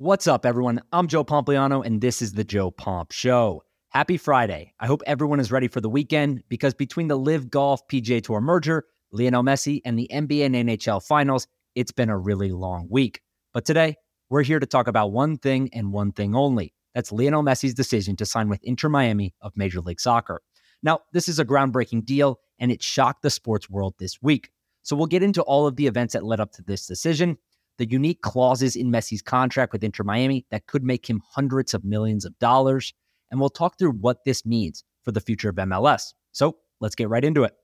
What's up, everyone? I'm Joe Pompliano, and this is the Joe Pomp Show. Happy Friday. I hope everyone is ready for the weekend because between the LIV Golf PGA Tour merger, Lionel Messi, and the NBA and NHL finals, it's been a really long week. But today, we're here to talk about one thing and one thing only. That's Lionel Messi's decision to sign with Inter Miami of Major League Soccer. Now, this is a groundbreaking deal, and it shocked the sports world this week. So we'll get into all of the events that led up to this decision the unique clauses in Messi's contract with Inter Miami that could make him hundreds of millions of dollars. And we'll talk through what this means for the future of MLS. So let's get right into it.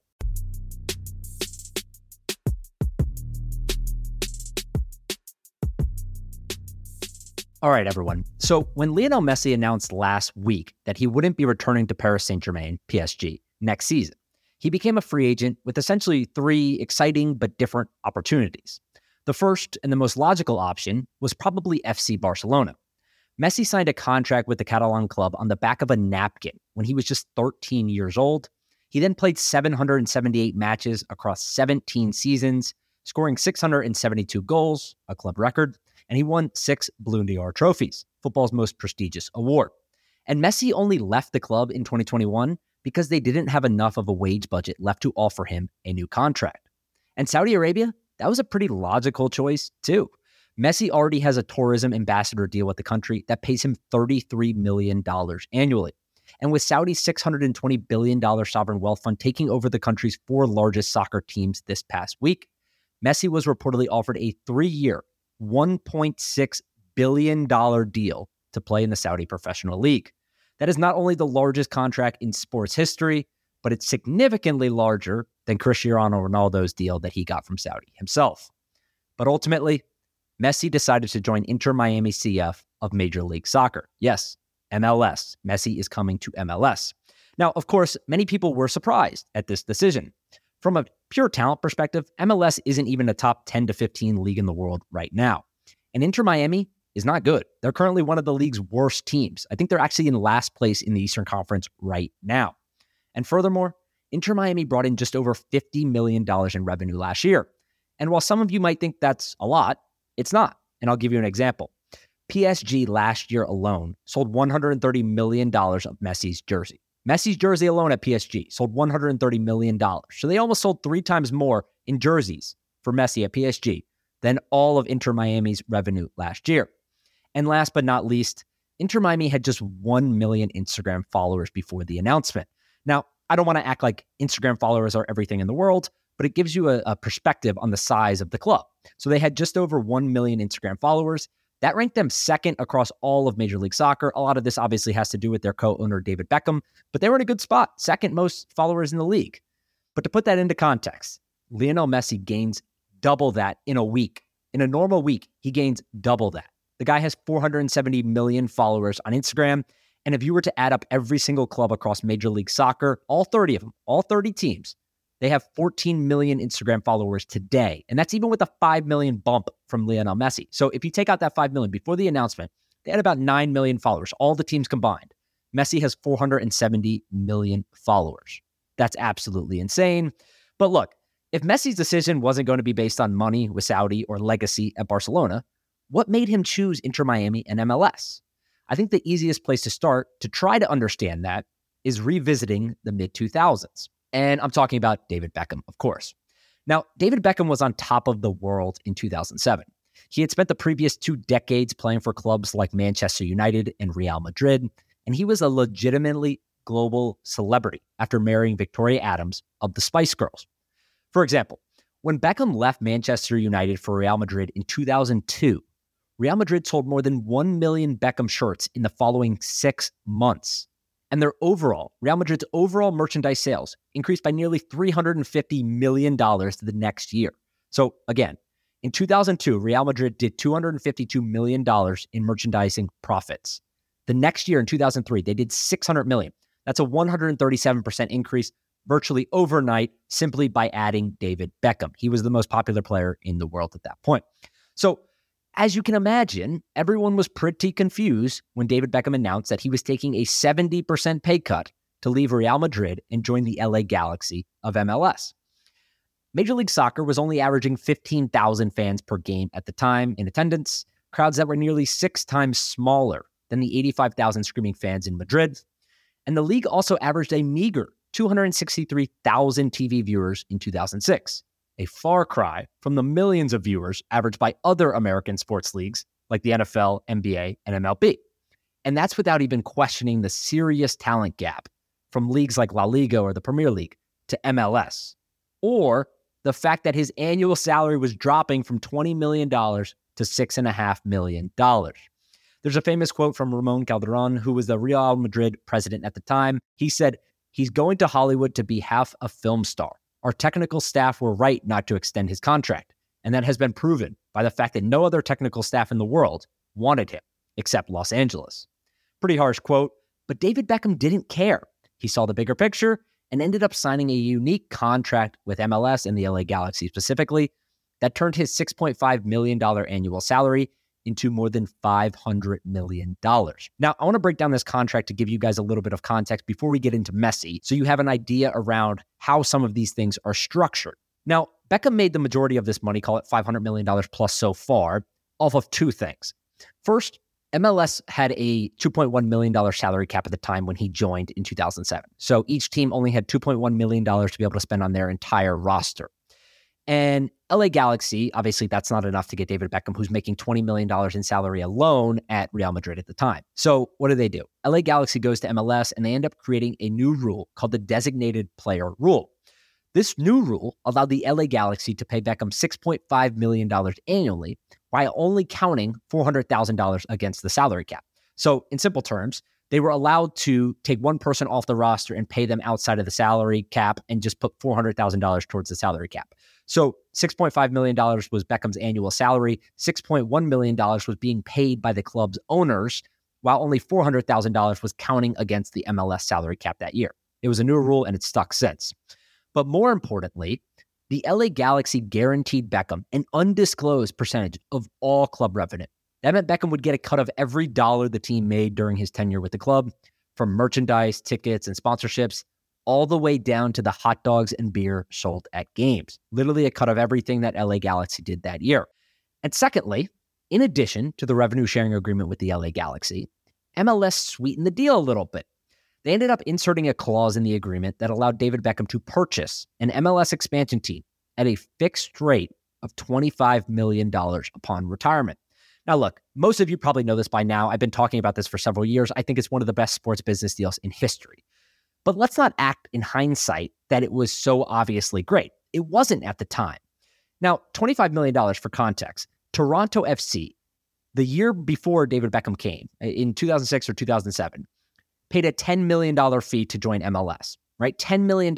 All right, everyone. So when Lionel Messi announced last week that he wouldn't be returning to Paris Saint Germain, PSG, next season, he became a free agent with essentially three exciting but different opportunities. The first and the most logical option was probably FC Barcelona. Messi signed a contract with the Catalan club on the back of a napkin when he was just 13 years old. He then played 778 matches across 17 seasons, scoring 672 goals, a club record, and he won six Ballon d'Or trophies, football's most prestigious award. And Messi only left the club in 2021 because they didn't have enough of a wage budget left to offer him a new contract. And Saudi Arabia that was a pretty logical choice, too. Messi already has a tourism ambassador deal with the country that pays him $33 million annually. And with Saudi's $620 billion sovereign wealth fund taking over the country's four largest soccer teams this past week, Messi was reportedly offered a three year, $1.6 billion deal to play in the Saudi Professional League. That is not only the largest contract in sports history, but it's significantly larger than Cristiano Ronaldo's deal that he got from Saudi himself. But ultimately, Messi decided to join Inter Miami CF of Major League Soccer. Yes, MLS. Messi is coming to MLS. Now, of course, many people were surprised at this decision. From a pure talent perspective, MLS isn't even a top 10 to 15 league in the world right now. And Inter Miami is not good. They're currently one of the league's worst teams. I think they're actually in last place in the Eastern Conference right now. And furthermore, Inter Miami brought in just over $50 million in revenue last year. And while some of you might think that's a lot, it's not. And I'll give you an example. PSG last year alone sold $130 million of Messi's jersey. Messi's jersey alone at PSG sold $130 million. So they almost sold three times more in jerseys for Messi at PSG than all of Inter Miami's revenue last year. And last but not least, Inter Miami had just 1 million Instagram followers before the announcement. Now, I don't want to act like Instagram followers are everything in the world, but it gives you a, a, perspective on the size of the club. So they had just over 1 million Instagram followers. That ranked them second across all of Major League Soccer. A lot of this obviously has to do with their co owner, David Beckham, but they were in a good spot, second most followers in the league. But to put that into context, Lionel Messi gains double that in a week. In a normal week, he gains double that. The guy has 470 million followers on Instagram. And if you were to add up every single club across Major League Soccer, all 30 of them, all 30 teams, they have 14 million Instagram followers today. And that's even with a 5 million bump from Lionel Messi. So if you take out that 5 million before the announcement, they had about 9 million followers, all the teams combined. Messi has 470 million followers. That's absolutely insane. But look, if Messi's decision wasn't going to be based on money with Saudi or legacy at Barcelona, what made him choose Inter Miami and MLS? I think the easiest place to start to try to understand that is revisiting the mid 2000s. And I'm talking about David Beckham, of course. Now, David Beckham was on top of the world in 2007. He had spent the previous two decades playing for clubs like Manchester United and Real Madrid, and he was a legitimately global celebrity after marrying Victoria Adams of the Spice Girls. For example, when Beckham left Manchester United for Real Madrid in 2002, Real Madrid sold more than 1 million Beckham shirts in the following six months. And their overall, Real Madrid's overall merchandise sales increased by nearly $350 million the next year. So again, in 2002, Real Madrid did $252 million in merchandising profits. The next year in 2003, they did 600 million. That's a 137% increase virtually overnight simply by adding David Beckham. He was the most popular player in the world at that point. So as you can imagine, everyone was pretty confused when David Beckham announced that he was taking a 70% pay cut to leave Real Madrid and join the LA Galaxy of MLS. Major League Soccer was only averaging 15,000 fans per game at the time in attendance. crowds that were nearly six times smaller than the 85,000 screaming fans in Madrid. And the league also averaged a meager 263,000 TV viewers in 2006, a far cry from the millions of viewers averaged by other American sports leagues like the NFL, NBA, and MLB. And that's without even questioning the serious talent gap from leagues like La Liga or the Premier League to MLS, or the fact that his annual salary was dropping from $20 million to $6.5 million. There's a famous quote from Ramon Calderon, who was the Real Madrid president at the time. He said, He's going to Hollywood to be half a film star. Our technical staff were right not to extend his contract. And that has been proven by the fact that no other technical staff in the world wanted him except Los Angeles. Pretty harsh quote, but David Beckham didn't care. He saw the bigger picture and ended up signing a unique contract with MLS and the LA Galaxy specifically that turned his $6.5 million annual salary into more than $500 million. Now, I want to break down this contract to give you guys a little bit of context before we get into Messi so you have an idea around how some of these things are structured. Now, Beckham made the majority of this money, call it $500 million plus so far, off of two things. First, MLS had a $2.1 million salary cap at the time when he joined in 2007. So each team only had $2.1 million to be able to spend on their entire roster. And LA Galaxy, obviously, that's not enough to get David Beckham, who's making $20 million in salary alone at Real Madrid at the time. So, what do they do? LA Galaxy goes to MLS and they end up creating a new rule called the designated player rule. This new rule allowed the LA Galaxy to pay Beckham $6.5 million annually while only counting $400,000 against the salary cap. So, in simple terms, they were allowed to take one person off the roster and pay them outside of the salary cap and just put $400,000 towards the salary cap. So $6.5 million was Beckham's annual salary. $6.1 million was being paid by the club's owners, while only $400,000 was counting against the MLS salary cap that year. It was a new rule and it's stuck since. But more importantly, the LA Galaxy guaranteed Beckham an undisclosed percentage of all club revenue. That meant Beckham would get a cut of every dollar the team made during his tenure with the club, from merchandise, tickets, and sponsorships, all the way down to the hot dogs and beer sold at games. Literally a cut of everything that LA Galaxy did that year. And secondly, in addition to the revenue sharing agreement with the LA Galaxy, MLS sweetened the deal a little bit. They ended up inserting a clause in the agreement that allowed David Beckham to purchase an MLS expansion team at a fixed rate of $25 million upon retirement. Now, look, most of you probably know this by now. I've been talking about this for several years. I think it's one of the best sports business deals in history. But let's not act in hindsight that it was so obviously great. It wasn't at the time. Now, $25 million for context, Toronto FC, the year before David Beckham came, in 2006 or 2007, paid a $10 million fee to join MLS, right? $10 million.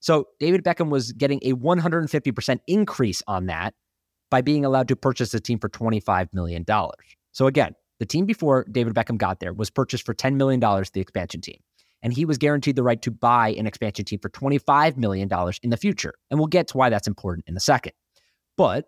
So David Beckham was getting a 150% increase on that by being allowed to purchase a team for $25 million. So again, the team before David Beckham got there was purchased for $10 million, the expansion team. And he was guaranteed the right to buy an expansion team for $25 million in the future. And we'll get to why that's important in a second. But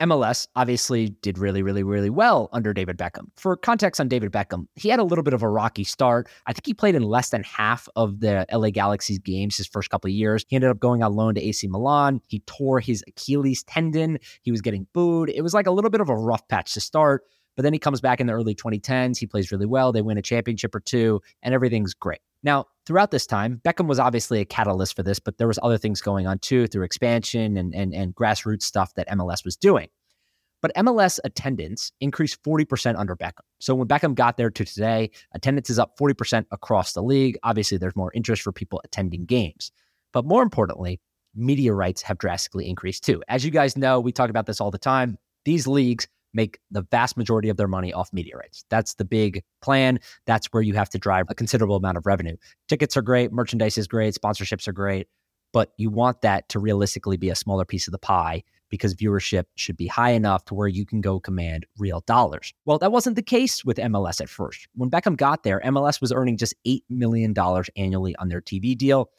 MLS obviously did really, really, really well under David Beckham. For context on David Beckham, he had a little bit of a rocky start. I think he played in less than half of the LA Galaxy's games his first couple of years. He ended up going on loan to AC Milan. He tore his Achilles tendon. He was getting booed. It was like a little bit of a rough patch to start. But then he comes back in the early 2010s. He plays really well. They win a championship or two, and everything's great. Now, throughout this time, Beckham was obviously a catalyst for this, but there was other things going on too through expansion and, and, and grassroots stuff that MLS was doing. But MLS attendance increased 40% under Beckham. So when Beckham got there to today, attendance is up 40% across the league. Obviously, there's more interest for people attending games. But more importantly, media rights have drastically increased too. As you guys know, we talk about this all the time. These leagues make the vast majority of their money off media rights. That's the big plan. That's where you have to drive a considerable amount of revenue. Tickets are great, merchandise is great, sponsorships are great, but you want that to realistically be a smaller piece of the pie because viewership should be high enough to where you can go command real dollars. Well, that wasn't the case with MLS at first. When Beckham got there, MLS was earning just $8 million annually on their TV deal.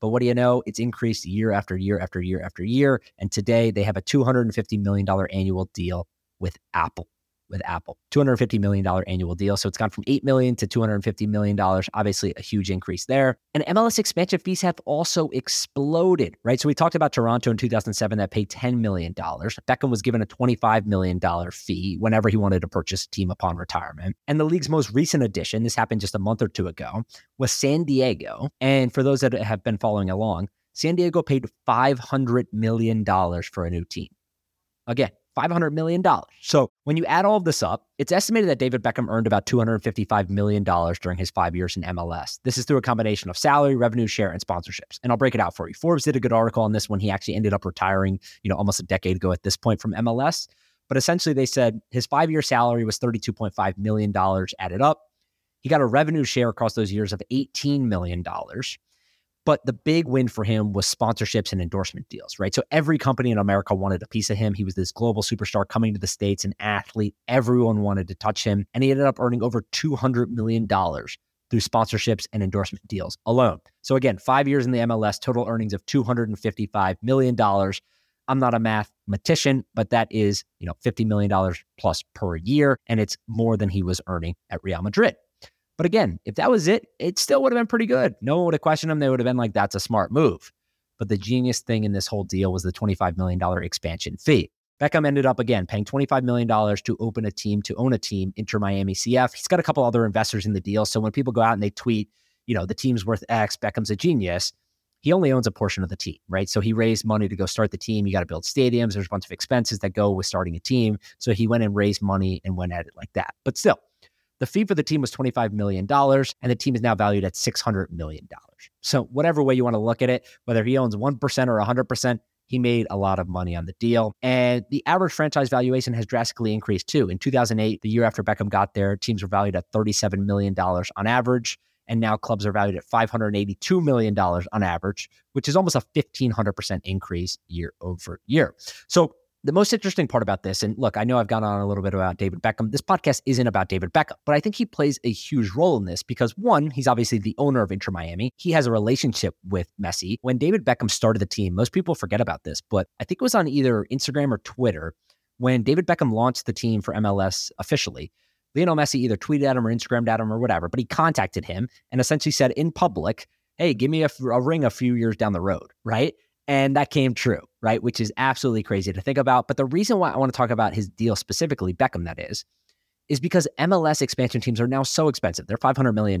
But what do you know? It's increased year after year after year after year. And today they have a $250 million annual deal with Apple. with Apple. $250 million annual deal. So it's gone from 8 million to $250 million. Obviously, a huge increase there. And MLS expansion fees have also exploded, right? So we talked about Toronto in 2007 that paid $10 million. Beckham was given a $25 million fee whenever he wanted to purchase a team upon retirement. And the league's most recent addition, this happened just a month or two ago, was San Diego. And for those that have been following along, San Diego paid $500 million for a new team. Again, $500 million. So when you add all of this up, it's estimated that David Beckham earned about $255 million during his five years in MLS. This is through a combination of salary, revenue share, and sponsorships. And I'll break it out for you. Forbes did a good article on this when he actually ended up retiring, you know, almost a decade ago at this point from MLS. But essentially, they said his five year salary was $32.5 million added up. He got a revenue share across those years of $18 million. But the big win for him was sponsorships and endorsement deals, right? So every company in America wanted a piece of him. He was this global superstar coming to the States, an athlete. Everyone wanted to touch him. And he ended up earning over $200 million through sponsorships and endorsement deals alone. So again, five years in the MLS, total earnings of $255 million. I'm not a mathematician, but that is, you know, $50 million plus per year. And it's more than he was earning at Real Madrid. But again, if that was it, it still would have been pretty good. No one would have questioned him. They would have been like, that's a smart move. But the genius thing in this whole deal was the $25 million expansion fee. Beckham ended up again paying $25 million to open a team, to own a team, Inter Miami CF. He's got a couple other investors in the deal. So when people go out and they tweet, you know, the team's worth X, Beckham's a genius, he only owns a portion of the team, right? So he raised money to go start the team. You got to build stadiums. There's a bunch of expenses that go with starting a team. So he went and raised money and went at it like that. But still, the fee for the team was $25 million, and the team is now valued at $600 million. So, whatever way you want to look at it, whether he owns 1% or 100%, he made a lot of money on the deal. And the average franchise valuation has drastically increased too. In 2008, the year after Beckham got there, teams were valued at $37 million on average. And now clubs are valued at $582 million on average, which is almost a 1,500% increase year over year. So the most interesting part about this, and look, I know I've gone on a little bit about David Beckham. This podcast isn't about David Beckham, but I think he plays a huge role in this because one, he's obviously the owner of Inter Miami. He has a relationship with Messi. When David Beckham started the team, most people forget about this, but I think it was on either Instagram or Twitter when David Beckham launched the team for MLS officially. Lionel Messi either tweeted at him or Instagrammed at him or whatever, but he contacted him and essentially said in public, Hey, give me a, a ring a few years down the road, right? And that came true, right? Which is absolutely crazy to think about. But the reason why I want to talk about his deal specifically, Beckham, that is, is because MLS expansion teams are now so expensive. They're $500 million.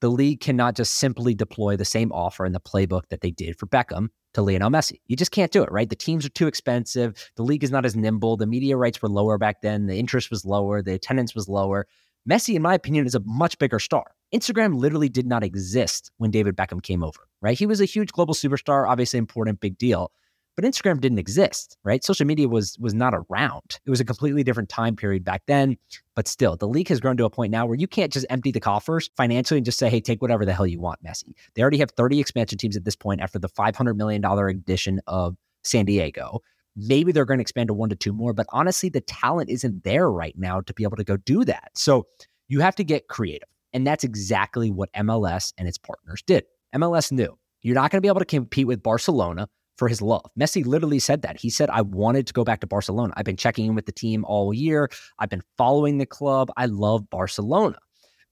The league cannot just simply deploy the same offer in the playbook that they did for Beckham to Lionel Messi. You just can't do it, right? The teams are too expensive. The league is not as nimble. The media rights were lower back then. The interest was lower. The attendance was lower. Messi, in my opinion, is a much bigger star. Instagram literally did not exist when David Beckham came over, right? He was a huge global superstar, obviously important, big deal. But Instagram didn't exist, right? Social media was was not around. It was a completely different time period back then. But still, the league has grown to a point now where you can't just empty the coffers financially and just say, hey, take whatever the hell you want, Messi. They already have 30 expansion teams at this point after the $500 million addition of San Diego. Maybe they're going to expand to one to two more, but honestly, the talent isn't there right now to be able to go do that. So you have to get creative. And that's exactly what MLS and its partners did. MLS knew you're not going to be able to compete with Barcelona for his love. Messi literally said that. He said, I wanted to go back to Barcelona. I've been checking in with the team all year. I've been following the club. I love Barcelona.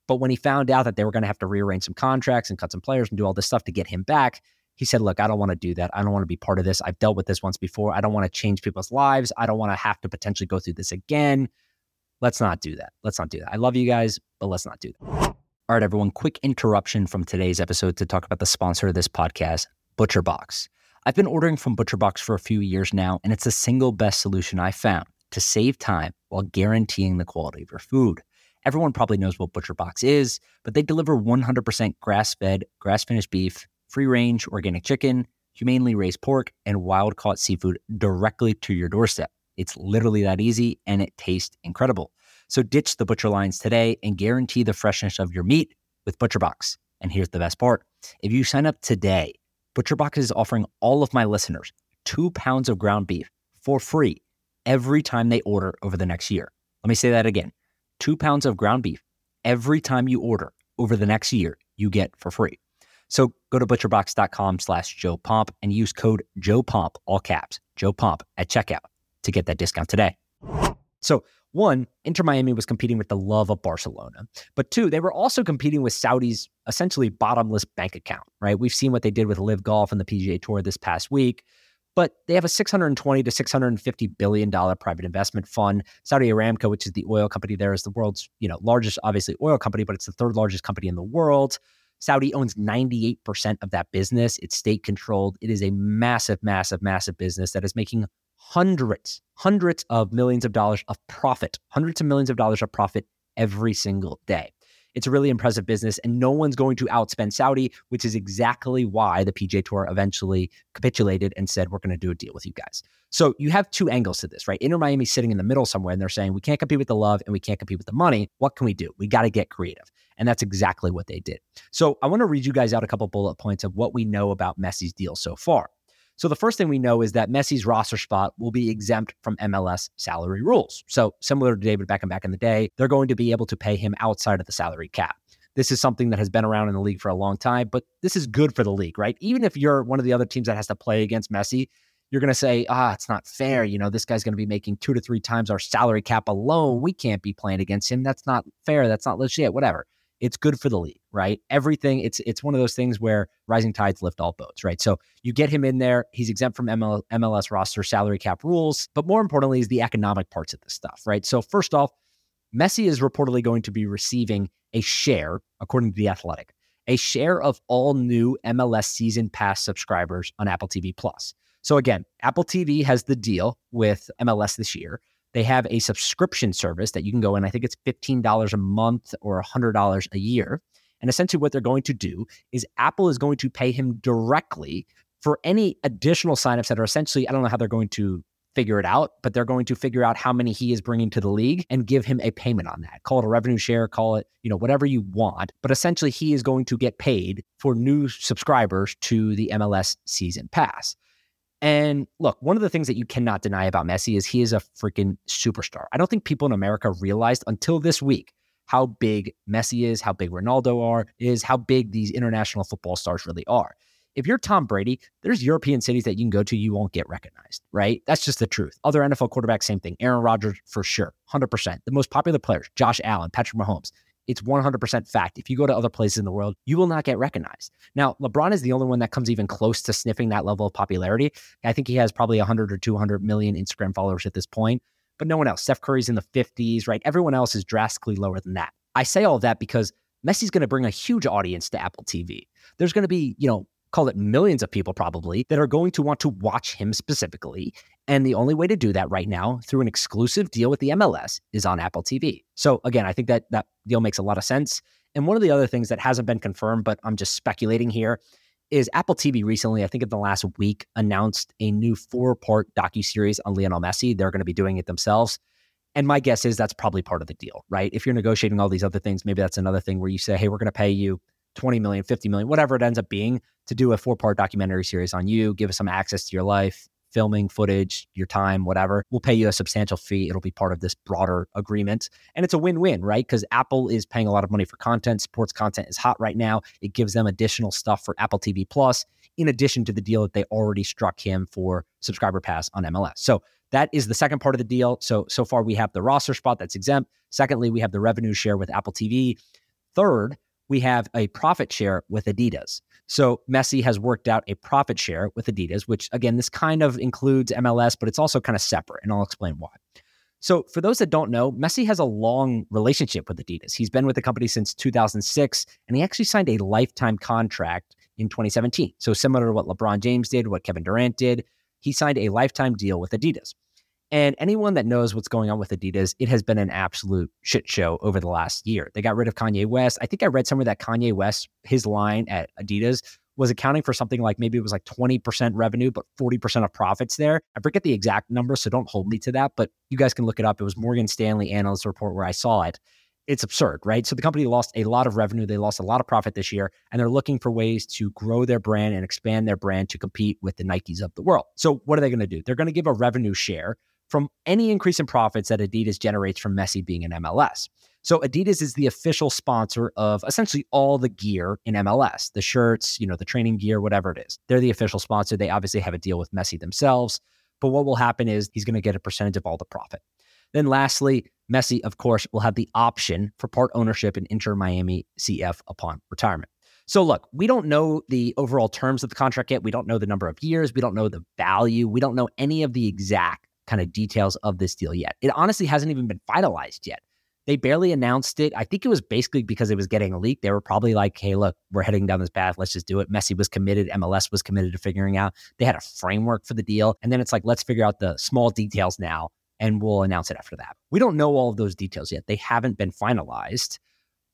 But when he found out that they were going to have to rearrange some contracts and cut some players and do all this stuff to get him back, he said, Look, I don't want to do that. I don't want to be part of this. I've dealt with this once before. I don't want to change people's lives. I don't want to have to potentially go through this again. Let's not do that. Let's not do that. I love you guys, but let's not do that. All right, everyone, quick interruption from today's episode to talk about the sponsor of this podcast, ButcherBox. I've been ordering from ButcherBox for a few years now, and it's the single best solution I found to save time while guaranteeing the quality of your food. Everyone probably knows what ButcherBox is, but they deliver 100% grass fed, grass finished beef, free range organic chicken, humanely raised pork, and wild caught seafood directly to your doorstep. It's literally that easy and it tastes incredible. So ditch the butcher lines today and guarantee the freshness of your meat with ButcherBox. And here's the best part if you sign up today, ButcherBox is offering all of my listeners two pounds of ground beef for free every time they order over the next year. Let me say that again two pounds of ground beef every time you order over the next year, you get for free. So go to butcherbox.com slash Joe Pomp and use code Joe Pomp, all caps, Joe Pomp at checkout to get that discount today. So, One, Inter Miami was competing with the love of Barcelona. But two, they were also competing with Saudi's essentially bottomless bank account, right? We've seen what they did with LIV Golf and the PGA Tour this past week. But they have a 620 to 650 billion dollar private investment fund. Saudi Aramco, which is the oil company there, is the world's you know largest, obviously oil company, but it's the third largest company in the world. Saudi owns 98% of that business. It's state controlled. It is a massive, massive, massive business that is making hundreds, hundreds of millions of dollars of profit, hundreds of millions of dollars of profit every single day. It's a really impressive business, and no one's going to outspend Saudi, which is exactly why the PGA Tour eventually capitulated and said, We're going to do a deal with you guys. So you have two angles to this, right? Inter Miami sitting in the middle somewhere, and they're saying, We can't compete with the love and we can't compete with the money. What can we do? We got to get creative. And that's exactly what they did. So I want to read you guys out a couple bullet points of what we know about Messi's deal so far. So the first thing we know is that Messi's roster spot will be exempt from MLS salary rules. So similar to David Beckham back in the day, they're going to be able to pay him outside of the salary cap. This is something that has been around in the league for a long time, but this is good for the league, right? Even if you're one of the other teams that has to play against Messi, you're going to say, ah, it's not fair. You know, this guy's going to be making two to three times our salary cap alone. We can't be playing against him. That's not fair. That's not legit, whatever it's good for the league, right? Everything it's it's one of those things where rising tides lift all boats, right? So you get him in there, he's exempt from ML, MLS roster salary cap rules, but more importantly is the economic parts of this stuff, right? So first off, Messi is reportedly going to be receiving a share, according to the Athletic, a share of all new MLS season pass subscribers on Apple TV Plus. So again, Apple TV has the deal with MLS this year. They have a subscription service that you can go in. I think it's $15 a month or $100 a year. And essentially, what they're going to do is Apple is going to pay him directly for any additional signups that are essentially, I don't know how they're going to figure it out, but they're going to figure out how many he is bringing to the league and give him a payment on that. Call it a revenue share, call it, you know, whatever you want. But essentially, he is going to get paid for new subscribers to the MLS season pass. And look, one of the things that you cannot deny about Messi is he is a freaking superstar. I don't think people in America realized until this week how big Messi is, how big Ronaldo are, is how big these international football stars really are. If you're Tom Brady, there's European cities that you can go to, you won't get recognized, right? That's just the truth. Other NFL quarterbacks, same thing. Aaron Rodgers, for sure, 100%. The most popular players, Josh Allen, Patrick Mahomes. It's 100% fact. If you go to other places in the world, you will not get recognized. Now, LeBron is the only one that comes even close to sniffing that level of popularity. I think he has probably 100 or 200 million Instagram followers at this point, but no one else. Steph Curry's in the 50s, right? Everyone else is drastically lower than that. I say all that because Messi's going to bring a huge audience to Apple TV. There's going to be, you know, call it millions of people probably that are going to want to watch him specifically. And the only way to do that right now through an exclusive deal with the MLS is on Apple TV. So again, I think that that deal makes a lot of sense. And one of the other things that hasn't been confirmed, but I'm just speculating here, is Apple TV recently, I think in the last week, announced a new four-part docu-series on Lionel Messi. They're going to be doing it themselves. And my guess is that's probably part of the deal, right? If you're negotiating all these other things, maybe that's another thing where you say, hey, we're going to pay you 20 million, 50 million, whatever it ends up being, to do a four part documentary series on you, give us some access to your life, filming footage, your time, whatever. We'll pay you a substantial fee. It'll be part of this broader agreement. And it's a win win, right? Because Apple is paying a lot of money for content. Sports content is hot right now. It gives them additional stuff for Apple TV Plus, in addition to the deal that they already struck him for subscriber pass on MLS. So that is the second part of the deal. So, so far we have the roster spot that's exempt. Secondly, we have the revenue share with Apple TV. Third, we have a profit share with Adidas. So Messi has worked out a profit share with Adidas, which again, this kind of includes MLS, but it's also kind of separate, and I'll explain why. So, for those that don't know, Messi has a long relationship with Adidas. He's been with the company since 2006, and he actually signed a lifetime contract in 2017. So, similar to what LeBron James did, what Kevin Durant did, he signed a lifetime deal with Adidas. And anyone that knows what's going on with Adidas, it has been an absolute shit show over the last year. They got rid of Kanye West. I think I read somewhere that Kanye West, his line at Adidas, was accounting for something like maybe it was like 20% revenue, but 40% of profits there. I forget the exact number, so don't hold me to that, but you guys can look it up. It was Morgan Stanley analyst report where I saw it. It's absurd, right? So the company lost a lot of revenue. They lost a lot of profit this year, and they're looking for ways to grow their brand and expand their brand to compete with the Nikes of the world. So what are they going to do? They're going to give a revenue share from any increase in profits that Adidas generates from Messi being in MLS. So Adidas is the official sponsor of essentially all the gear in MLS, the shirts, you know, the training gear, whatever it is. They're the official sponsor. They obviously have a deal with Messi themselves, but what will happen is he's going to get a percentage of all the profit. Then lastly, Messi, of course, will have the option for part ownership in Inter Miami CF upon retirement. So, look, we don't know the overall terms of the contract yet. We don't know the number of years. We don't know the value. We don't know any of the exact kind of details of this deal yet. It honestly hasn't even been finalized yet. They barely announced it. I think it was basically because it was getting leaked. They were probably like, hey, look, we're heading down this path. Let's just do it. Messi was committed. MLS was committed to figuring out. They had a framework for the deal. And then it's like, let's figure out the small details now and we'll announce it after that. We don't know all of those details yet. They haven't been finalized.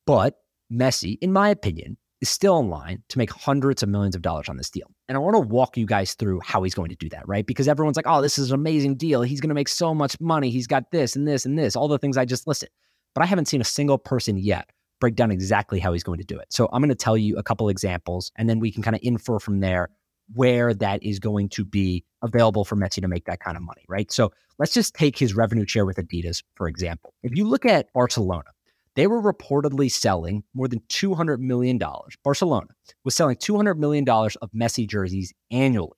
But Messi, in my opinion, is still in line to make hundreds of millions of dollars on this deal. And I want to walk you guys through how he's going to do that, right? Because everyone's like, oh, this is an amazing deal. He's going to make so much money. He's got this and this and this, all the things I just listed. But I haven't seen a single person yet break down exactly how he's going to do it. So I'm going to tell you a couple examples and then we can kind of infer from there where that is going to be available for Messi to make that kind of money, right? So let's just take his revenue share with Adidas, for example. If you look at Barcelona, they were reportedly selling more than $200 million. Barcelona was selling $200 million of Messi jerseys annually.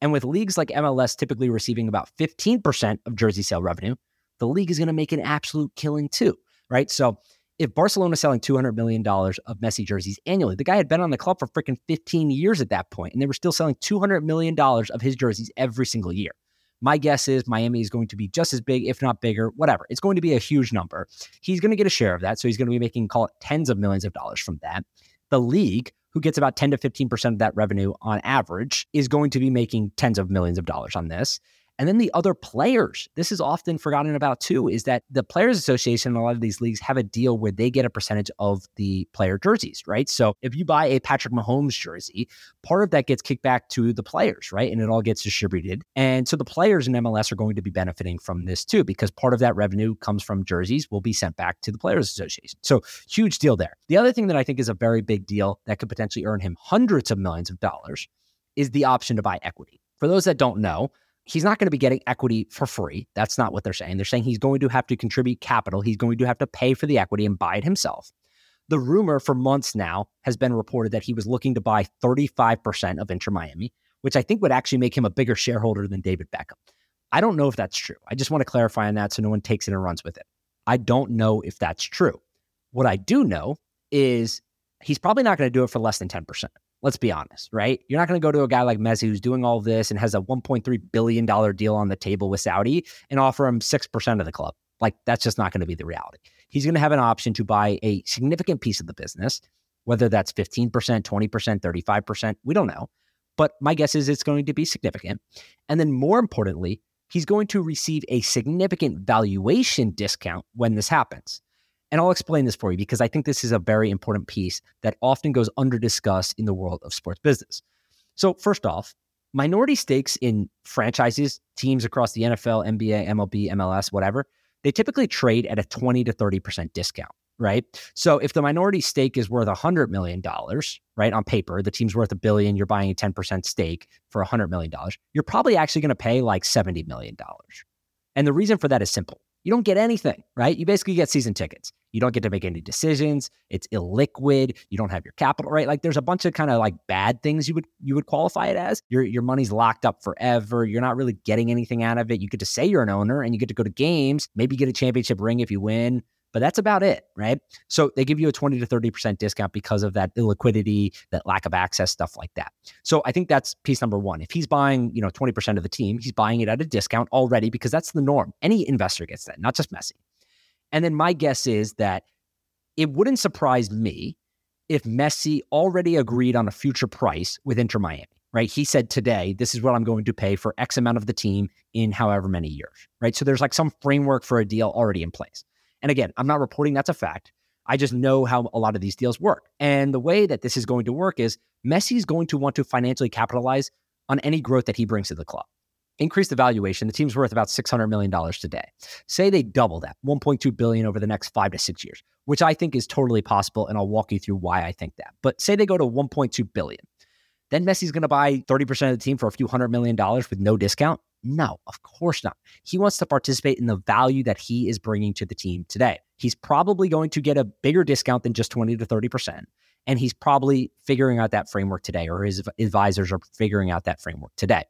And with leagues like MLS typically receiving about 15% of jersey sale revenue, the league is going to make an absolute killing too, right? So if Barcelona is selling $200 million of Messi jerseys annually, the guy had been on the club for freaking 15 years at that point, and they were still selling $200 million of his jerseys every single year. My guess is Miami is going to be just as big, if not bigger, whatever. It's going to be a huge number. He's going to get a share of that. So he's going to be making, call it tens of millions of dollars from that. The league, who gets about 10 to 15% of that revenue on average, is going to be making tens of millions of dollars on this. And then the other players, this is often forgotten about too, is that the Players Association in a lot of these leagues have a deal where they get a percentage of the player jerseys, right? So if you buy a Patrick Mahomes jersey, part of that gets kicked back to the players, right? And it all gets distributed. And so the players in MLS are going to be benefiting from this too, because part of that revenue comes from jerseys, will be sent back to the Players Association. So huge deal there. The other thing that I think is a very big deal that could potentially earn him hundreds of millions of dollars is the option to buy equity. For those that don't know, he's not going to be getting equity for free. That's not what they're saying. They're saying he's going to have to contribute capital. He's going to have to pay for the equity and buy it himself. The rumor for months now has been reported that he was looking to buy 35% of Inter Miami, which I think would actually make him a bigger shareholder than David Beckham. I don't know if that's true. I just want to clarify on that so no one takes it and runs with it. I don't know if that's true. What I do know is he's probably not going to do it for less than 10%. Let's be honest, right? You're not going to go to a guy like Messi who's doing all this and has a $1.3 billion deal on the table with Saudi and offer him 6% of the club. Like, that's just not going to be the reality. He's going to have an option to buy a significant piece of the business, whether that's 15%, 20%, 35%. We don't know. But my guess is it's going to be significant. And then more importantly, he's going to receive a significant valuation discount when this happens. And I'll explain this for you because I think this is a very important piece that often goes under discussed in the world of sports business. So, first off, minority stakes in franchises, teams across the NFL, NBA, MLB, MLS, whatever, they typically trade at a 20 to 30% discount, right? So if the minority stake is worth $100 million, right, on paper, the team's worth a billion, you're buying a 10% stake for $100 million, you're probably actually going to pay like $70 million. And the reason for that is simple you don't get anything, right? You basically get season tickets. You don't get to make any decisions. It's illiquid. You don't have your capital, right? Like there's a bunch of kind of like bad things you would you would qualify it as. Your your money's locked up forever. You're not really getting anything out of it. You get to say you're an owner and you get to go to games, maybe get a championship ring if you win but that's about it, right? So they give you a 20 to 30% discount because of that illiquidity, that lack of access, stuff like that. So I think that's piece number one. If he's buying, you know, 20% of the team, he's buying it at a discount already because that's the norm. Any investor gets that, not just Messi. And then my guess is that it wouldn't surprise me if Messi already agreed on a future price with Inter Miami right? He said today, this is what I'm going to pay for X amount of the team in however many years, right? So there's like some framework for a deal already in place. And again, I'm not reporting that's a fact. I just know how a lot of these deals work. And the way that this is going to work is Messi is going to want to financially capitalize on any growth that he brings to the club. Increase the valuation. The team's worth about $600 million today. Say they double that, 1.2 billion over the next five to six years, which I think is totally possible. And I'll walk you through why I think that. But say they go to 1.2 billion. Then Messi's going to buy 30% of the team for a few hundred million dollars with no discount. No, of course not. He wants to participate in the value that he is bringing to the team today. He's probably going to get a bigger discount than just 20 to 30%. And he's probably figuring out that framework today, or his advisors are figuring out that framework today.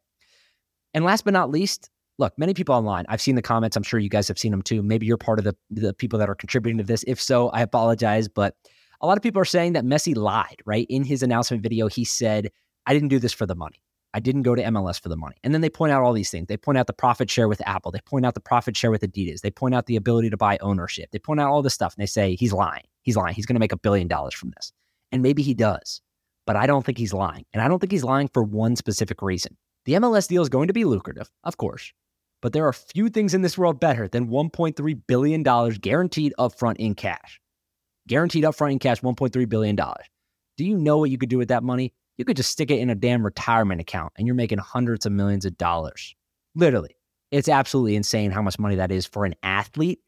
And last but not least, look, many people online, I've seen the comments. I'm sure you guys have seen them too. Maybe you're part of the, the people that are contributing to this. If so, I apologize. But a lot of people are saying that Messi lied, right? In his announcement video, he said, I didn't do this for the money. I didn't go to MLS for the money. And then they point out all these things. They point out the profit share with Apple. They point out the profit share with Adidas. They point out the ability to buy ownership. They point out all this stuff and they say he's lying. He's lying. He's going to make a billion dollars from this. And maybe he does, but I don't think he's lying. And I don't think he's lying for one specific reason. The MLS deal is going to be lucrative, of course, but there are few things in this world better than $1.3 billion guaranteed upfront in cash. Guaranteed upfront in cash, $1.3 billion. Do you know what you could do with that money? You could just stick it in a damn retirement account and you're making hundreds of millions of dollars. Literally. It's absolutely insane how much money that is for an athlete.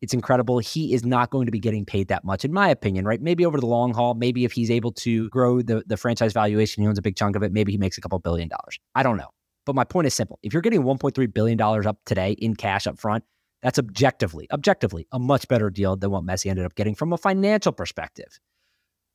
It's incredible. He is not going to be getting paid that much, in my opinion, right? Maybe over the long haul, maybe if he's able to grow the, the franchise valuation, he owns a big chunk of it, maybe he makes a couple billion dollars. I don't know. But my point is simple. If you're getting $1.3 billion up today in cash up front, that's objectively, objectively a much better deal than what Messi ended up getting from a financial perspective.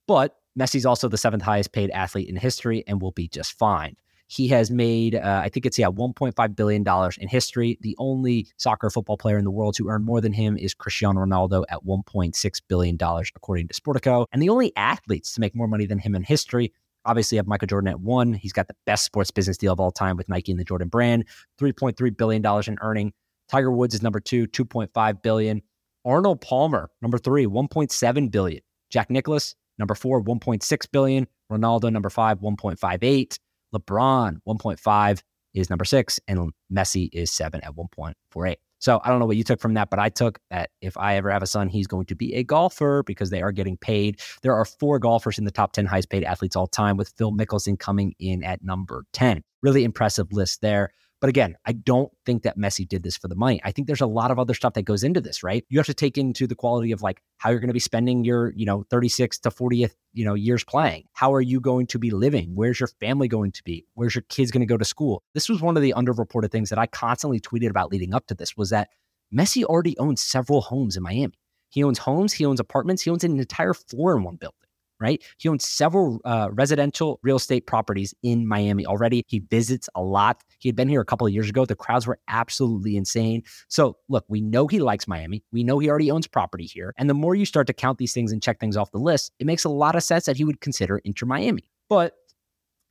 But Messi's also the seventh highest paid athlete in history and will be just fine. He has made, uh, I think it's, yeah, $1.5 billion in history. The only soccer football player in the world to earn more than him is Cristiano Ronaldo at $1.6 billion, according to Sportico. And the only athletes to make more money than him in history obviously have Michael Jordan at one. He's got the best sports business deal of all time with Nike and the Jordan brand, $3.3 billion in earning. Tiger Woods is number two, 2.5 billion. Arnold Palmer, number three, 1.7 billion. Jack Nicklaus, Number four, 1.6 billion. Ronaldo, number five, 1.58. LeBron, 1.5 is number six, and Messi is seven at 1.48. So I don't know what you took from that, but I took that if I ever have a son, he's going to be a golfer because they are getting paid. There are four golfers in the top 10 highest paid athletes all time, with Phil Mickelson coming in at number 10. Really impressive list there. But again, I don't think that Messi did this for the money. I think there's a lot of other stuff that goes into this, right? You have to take into the quality of like how you're going to be spending your, you know, 36 to 40th, you know, years playing. How are you going to be living? Where's your family going to be? Where's your kids going to go to school? This was one of the underreported things that I constantly tweeted about leading up to this was that Messi already owns several homes in Miami. He owns homes, he owns apartments, he owns an entire floor in one building right? He owns several uh, residential real estate properties in Miami already. He visits a lot. He had been here a couple of years ago. The crowds were absolutely insane. So, look, we know he likes Miami. We know he already owns property here. And the more you start to count these things and check things off the list, it makes a lot of sense that he would consider Inter Miami. But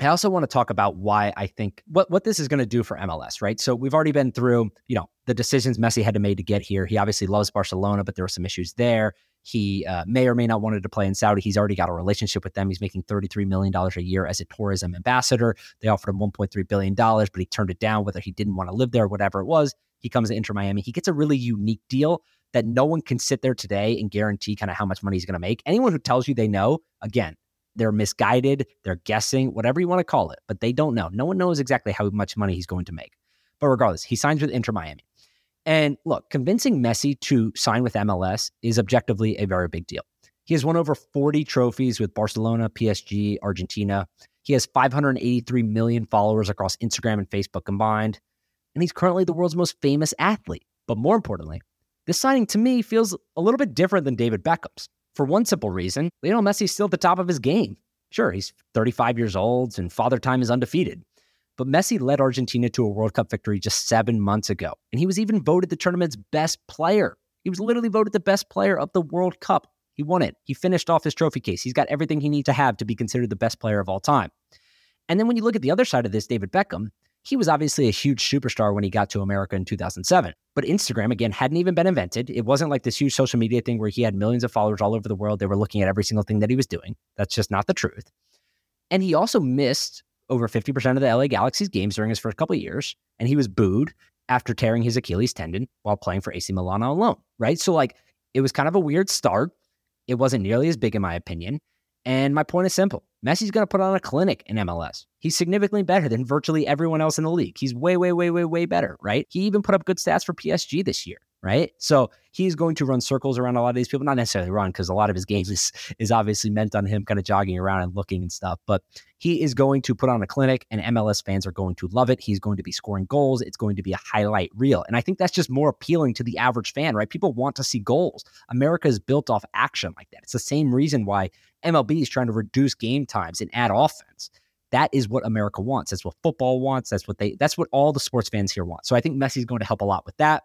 I also want to talk about why I think what what this is going to do for MLS, right? So we've already been through, you know, the decisions Messi had to make to get here. He obviously loves Barcelona, but there were some issues there. He uh, may or may not wanted to play in Saudi. He's already got a relationship with them. He's making $33 million a year as a tourism ambassador. They offered him $1.3 billion, but he turned it down, whether he didn't want to live there, whatever it was. He comes to Inter Miami. He gets a really unique deal that no one can sit there today and guarantee kind of how much money he's going to make. Anyone who tells you they know, again, they're misguided, they're guessing, whatever you want to call it, but they don't know. No one knows exactly how much money he's going to make. But regardless, he signs with Inter Miami. And look, convincing Messi to sign with MLS is objectively a very big deal. He has won over 40 trophies with Barcelona, PSG, Argentina. He has 583 million followers across Instagram and Facebook combined. And he's currently the world's most famous athlete. But more importantly, this signing to me feels a little bit different than David Beckham's. For one simple reason, Lionel Messi is still at the top of his game. Sure, he's 35 years old and father time is undefeated. But Messi led Argentina to a World Cup victory just seven months ago. And he was even voted the tournament's best player. He was literally voted the best player of the World Cup. He won it. He finished off his trophy case. He's got everything he needs to have to be considered the best player of all time. And then when you look at the other side of this, David Beckham, he was obviously a huge superstar when he got to America in 2007. But Instagram, again, hadn't even been invented. It wasn't like this huge social media thing where he had millions of followers all over the world. They were looking at every single thing that he was doing. That's just not the truth. And he also missed over 50% of the LA Galaxy's games during his first couple years. And he was booed after tearing his Achilles tendon while playing for AC Milan alone, right? So, like, it was kind of a weird start. It wasn't nearly as big, in my opinion. And my point is simple Messi's going to put on a clinic in MLS. He's significantly better than virtually everyone else in the league. He's way, way, way, way, way better, right? He even put up good stats for PSG this year right? So he's going to run circles around a lot of these people, not necessarily run because a lot of his games is, is obviously meant on him kind of jogging around and looking and stuff, but he is going to put on a clinic and MLS fans are going to love it. He's going to be scoring goals. It's going to be a highlight reel. And I think that's just more appealing to the average fan, right? People want to see goals. America is built off action like that. It's the same reason why MLB is trying to reduce game times and add offense that is what America wants. That's what football wants. That's what they that's what all the sports fans here want. So I think Messi Messi's going to help a lot with that.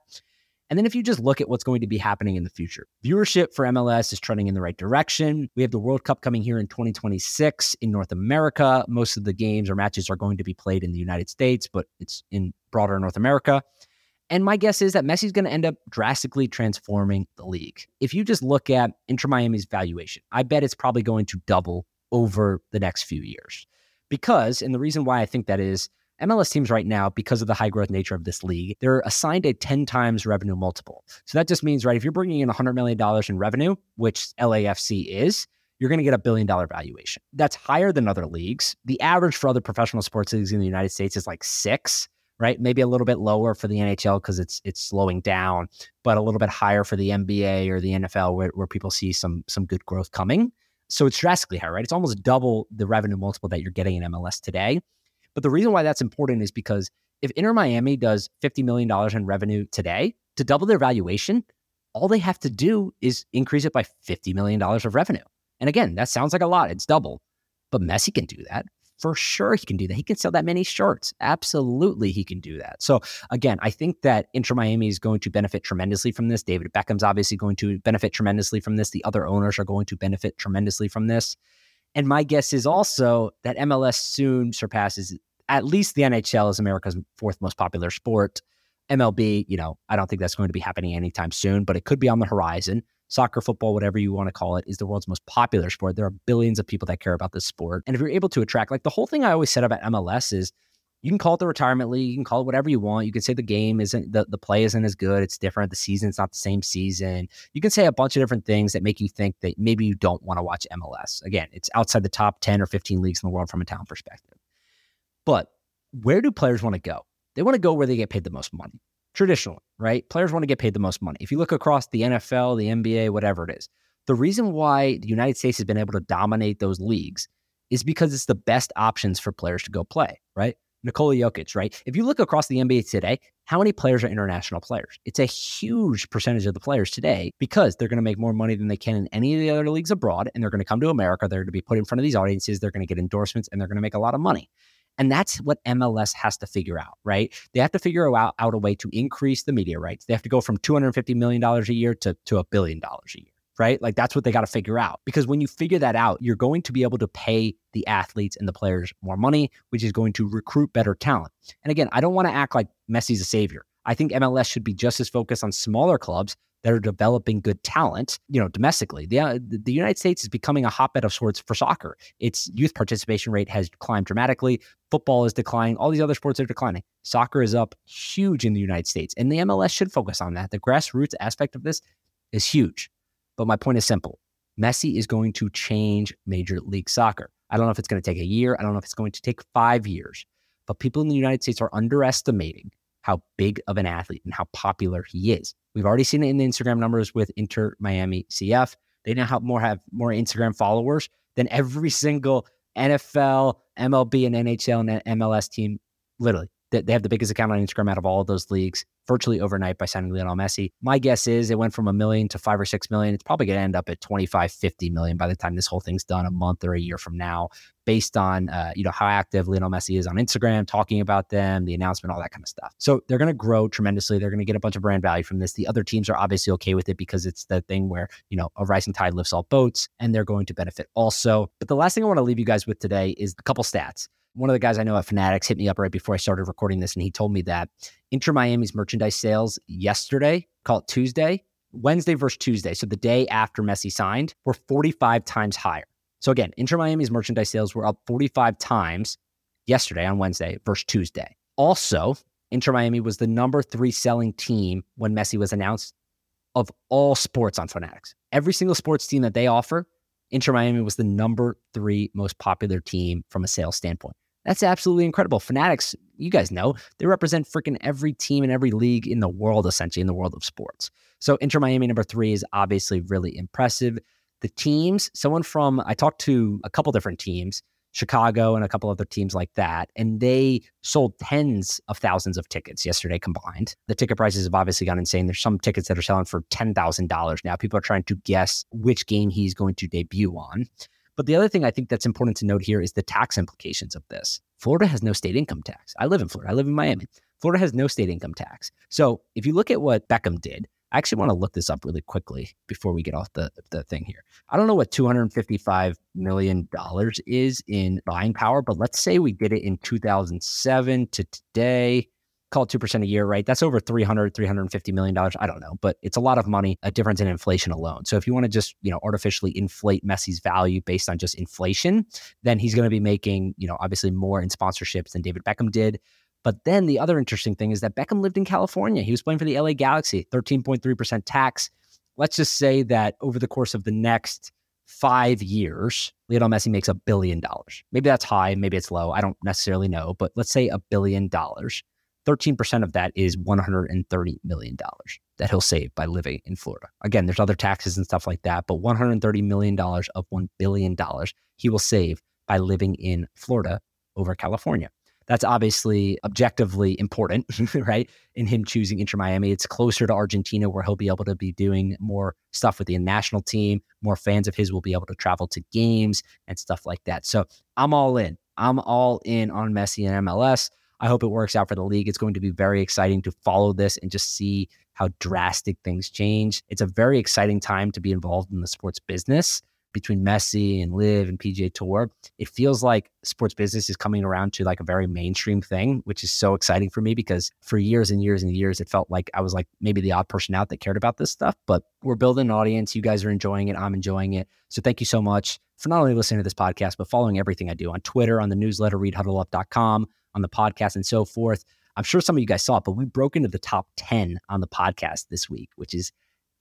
And then if you just look at what's going to be happening in the future, viewership for MLS is trending in the right direction. We have the World Cup coming here in 2026 in North America. Most of the games or matches are going to be played in the United States, but it's in broader North America. And my guess is that Messi's going to end up drastically transforming the league. If you just look at Inter Miami's valuation, I bet it's probably going to double over the next few years. Because, and the reason why I think that is, MLS teams right now, because of the high growth nature of this league, they're assigned a 10 times revenue multiple. So that just means, right, if you're bringing in $100 million in revenue, which LAFC is, you're going to get a billion dollar valuation. That's higher than other leagues. The average for other professional sports leagues in the United States is like six, right? Maybe a little bit lower for the NHL because it's it's slowing down, but a little bit higher for the NBA or the NFL where, where people see some some good growth coming. So it's drastically higher, right? It's almost double the revenue multiple that you're getting in MLS today. But the reason why that's important is because if Inter Miami does $50 million in revenue today, to double their valuation, all they have to do is increase it by $50 million of revenue. And again, that sounds like a lot. It's double. But Messi can do that. For sure, he can do that. He can sell that many shirts. Absolutely, he can do that. So, again, I think that Inter Miami is going to benefit tremendously from this. David Beckham's obviously going to benefit tremendously from this. The other owners are going to benefit tremendously from this. And my guess is also that MLS soon surpasses at least the NHL is America's fourth most popular sport. MLB, you know, I don't think that's going to be happening anytime soon, but it could be on the horizon. Soccer, football, whatever you want to call it, is the world's most popular sport. There are billions of people that care about this sport. And if you're able to attract, like the whole thing I always said about MLS is you can call it the retirement league, you can call it whatever you want. You can say the game isn't the, the play isn't as good, it's different, the season's not the same season. You can say a bunch of different things that make you think that maybe you don't want to watch MLS. Again, it's outside the top 10 or 15 leagues in the world from a talent perspective. But where do players want to go? They want to go where they get paid the most money. Traditionally, right? Players want to get paid the most money. If you look across the NFL, the NBA, whatever it is, the reason why the United States has been able to dominate those leagues is because it's the best options for players to go play, right? Nikola Jokic, right? If you look across the NBA today, how many players are international players? It's a huge percentage of the players today because they're going to make more money than they can in any of the other leagues abroad. And they're going to come to America. They're going to be put in front of these audiences. They're going to get endorsements and they're going to make a lot of money. And that's what MLS has to figure out, right? They have to figure out, out a way to increase the media rights. They have to go from $250 million a year to, to a billion dollars a year right? Like that's what they got to figure out. Because when you figure that out, you're going to be able to pay the athletes and the players more money, which is going to recruit better talent. And again, I don't want to act like Messi's a savior. I think MLS should be just as focused on smaller clubs that are developing good talent, you know, domestically. The, uh, the United States is becoming a hotbed of sorts for soccer. Its youth participation rate has climbed dramatically. Football is declining. All these other sports are declining. Soccer is up huge in the United States, and the MLS should focus on that. The grassroots aspect of this is huge. But my point is simple Messi is going to change Major League Soccer. I don't know if it's going to take a year. I don't know if it's going to take five years. But people in the United States are underestimating how big of an athlete and how popular he is. We've already seen it in the Instagram numbers with Inter Miami CF. They now have more have more Instagram followers than every single NFL, MLB, and NHL and MLS team. Literally, they have the biggest account on Instagram out of all of those leagues virtually overnight by signing Lionel Messi. My guess is it went from a million to five or six million. It's probably going to end up at 25, 50 million by the time this whole thing's done a month or a year from now, based on, uh, you know, how active Lionel Messi is on Instagram, talking about them, the announcement, all that kind of stuff. So they're going to grow tremendously. They're going to get a bunch of brand value from this. The other teams are obviously okay with it because it's the thing where, you know, a rising tide lifts all boats and they're going to benefit also. But the last thing I want to leave you guys with today is a couple stats one of the guys I know at Fanatics hit me up right before I started recording this, and he told me that Inter Miami's merchandise sales yesterday, call it Tuesday, Wednesday versus Tuesday, so the day after Messi signed, were 45 times higher. So again, Inter Miami's merchandise sales were up 45 times yesterday on Wednesday versus Tuesday. Also, Inter Miami was the number three selling team when Messi was announced of all sports on Fanatics. Every single sports team that they offer, Inter Miami was the number three most popular team from a sales standpoint. That's absolutely incredible. Fanatics, you guys know, they represent freaking every team in every league in the world, essentially, in the world of sports. So Inter Miami number three is obviously really impressive. The teams, someone from, I talked to a couple different teams, Chicago and a couple other teams like that, and they sold tens of thousands of tickets yesterday combined. The ticket prices have obviously gone insane. There's some tickets that are selling for $10,000 now. People are trying to guess which game he's going to debut on. But the other thing I think that's important to note here is the tax implications of this. Florida has no state income tax. I live in Florida. I live in Miami. Florida has no state income tax. So if you look at what Beckham did, I actually want to look this up really quickly before we get off the, the thing here. I don't know what $255 million is in buying power, but let's say we did it in 2007 to today call it 2% a year, right? That's over 300, 350 million dollars. I don't know, but it's a lot of money, a difference in inflation alone. So if you want to just, you know, artificially inflate Messi's value based on just inflation, then he's going to be making, you know, obviously more in sponsorships than David Beckham did. But then the other interesting thing is that Beckham lived in California. He was playing for the LA Galaxy, 13.3% tax. Let's just say that over the course of the next five years, Lionel Messi makes a billion dollars. Maybe that's high, maybe it's low. I don't necessarily know, but let's say a billion dollars. 13% of that is $130 million that he'll save by living in Florida. Again, there's other taxes and stuff like that, but $130 million of $1 billion he will save by living in Florida over California. That's obviously objectively important, right? In him choosing Inter Miami, it's closer to Argentina where he'll be able to be doing more stuff with the national team. More fans of his will be able to travel to games and stuff like that. So I'm all in. I'm all in on Messi and MLS. I hope it works out for the league. It's going to be very exciting to follow this and just see how drastic things change. It's a very exciting time to be involved in the sports business between Messi and LIV and PGA Tour. It feels like sports business is coming around to like a very mainstream thing, which is so exciting for me because for years and years and years, it felt like I was like maybe the odd person out that cared about this stuff. But we're building an audience. You guys are enjoying it. I'm enjoying it. So thank you so much for not only listening to this podcast, but following everything I do on Twitter, on the newsletter, readhuddleup.com on the podcast and so forth. I'm sure some of you guys saw it, but we broke into the top 10 on the podcast this week, which is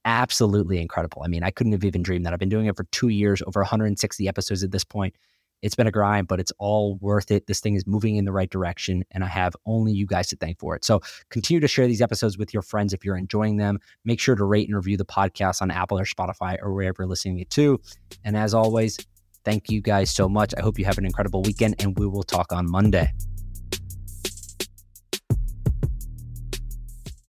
absolutely incredible. I mean, I couldn't have even dreamed that. I've been doing it for two years, over 160 episodes at this point. It's been a grind, but it's all worth it. This thing is moving in the right direction, and I have only you guys to thank for it. So continue to share these episodes with your friends if you're enjoying them. Make sure to rate and review the podcast on Apple or Spotify or wherever you're listening to. And as always, thank you guys so much. I hope you have an incredible weekend, and we will talk on Monday.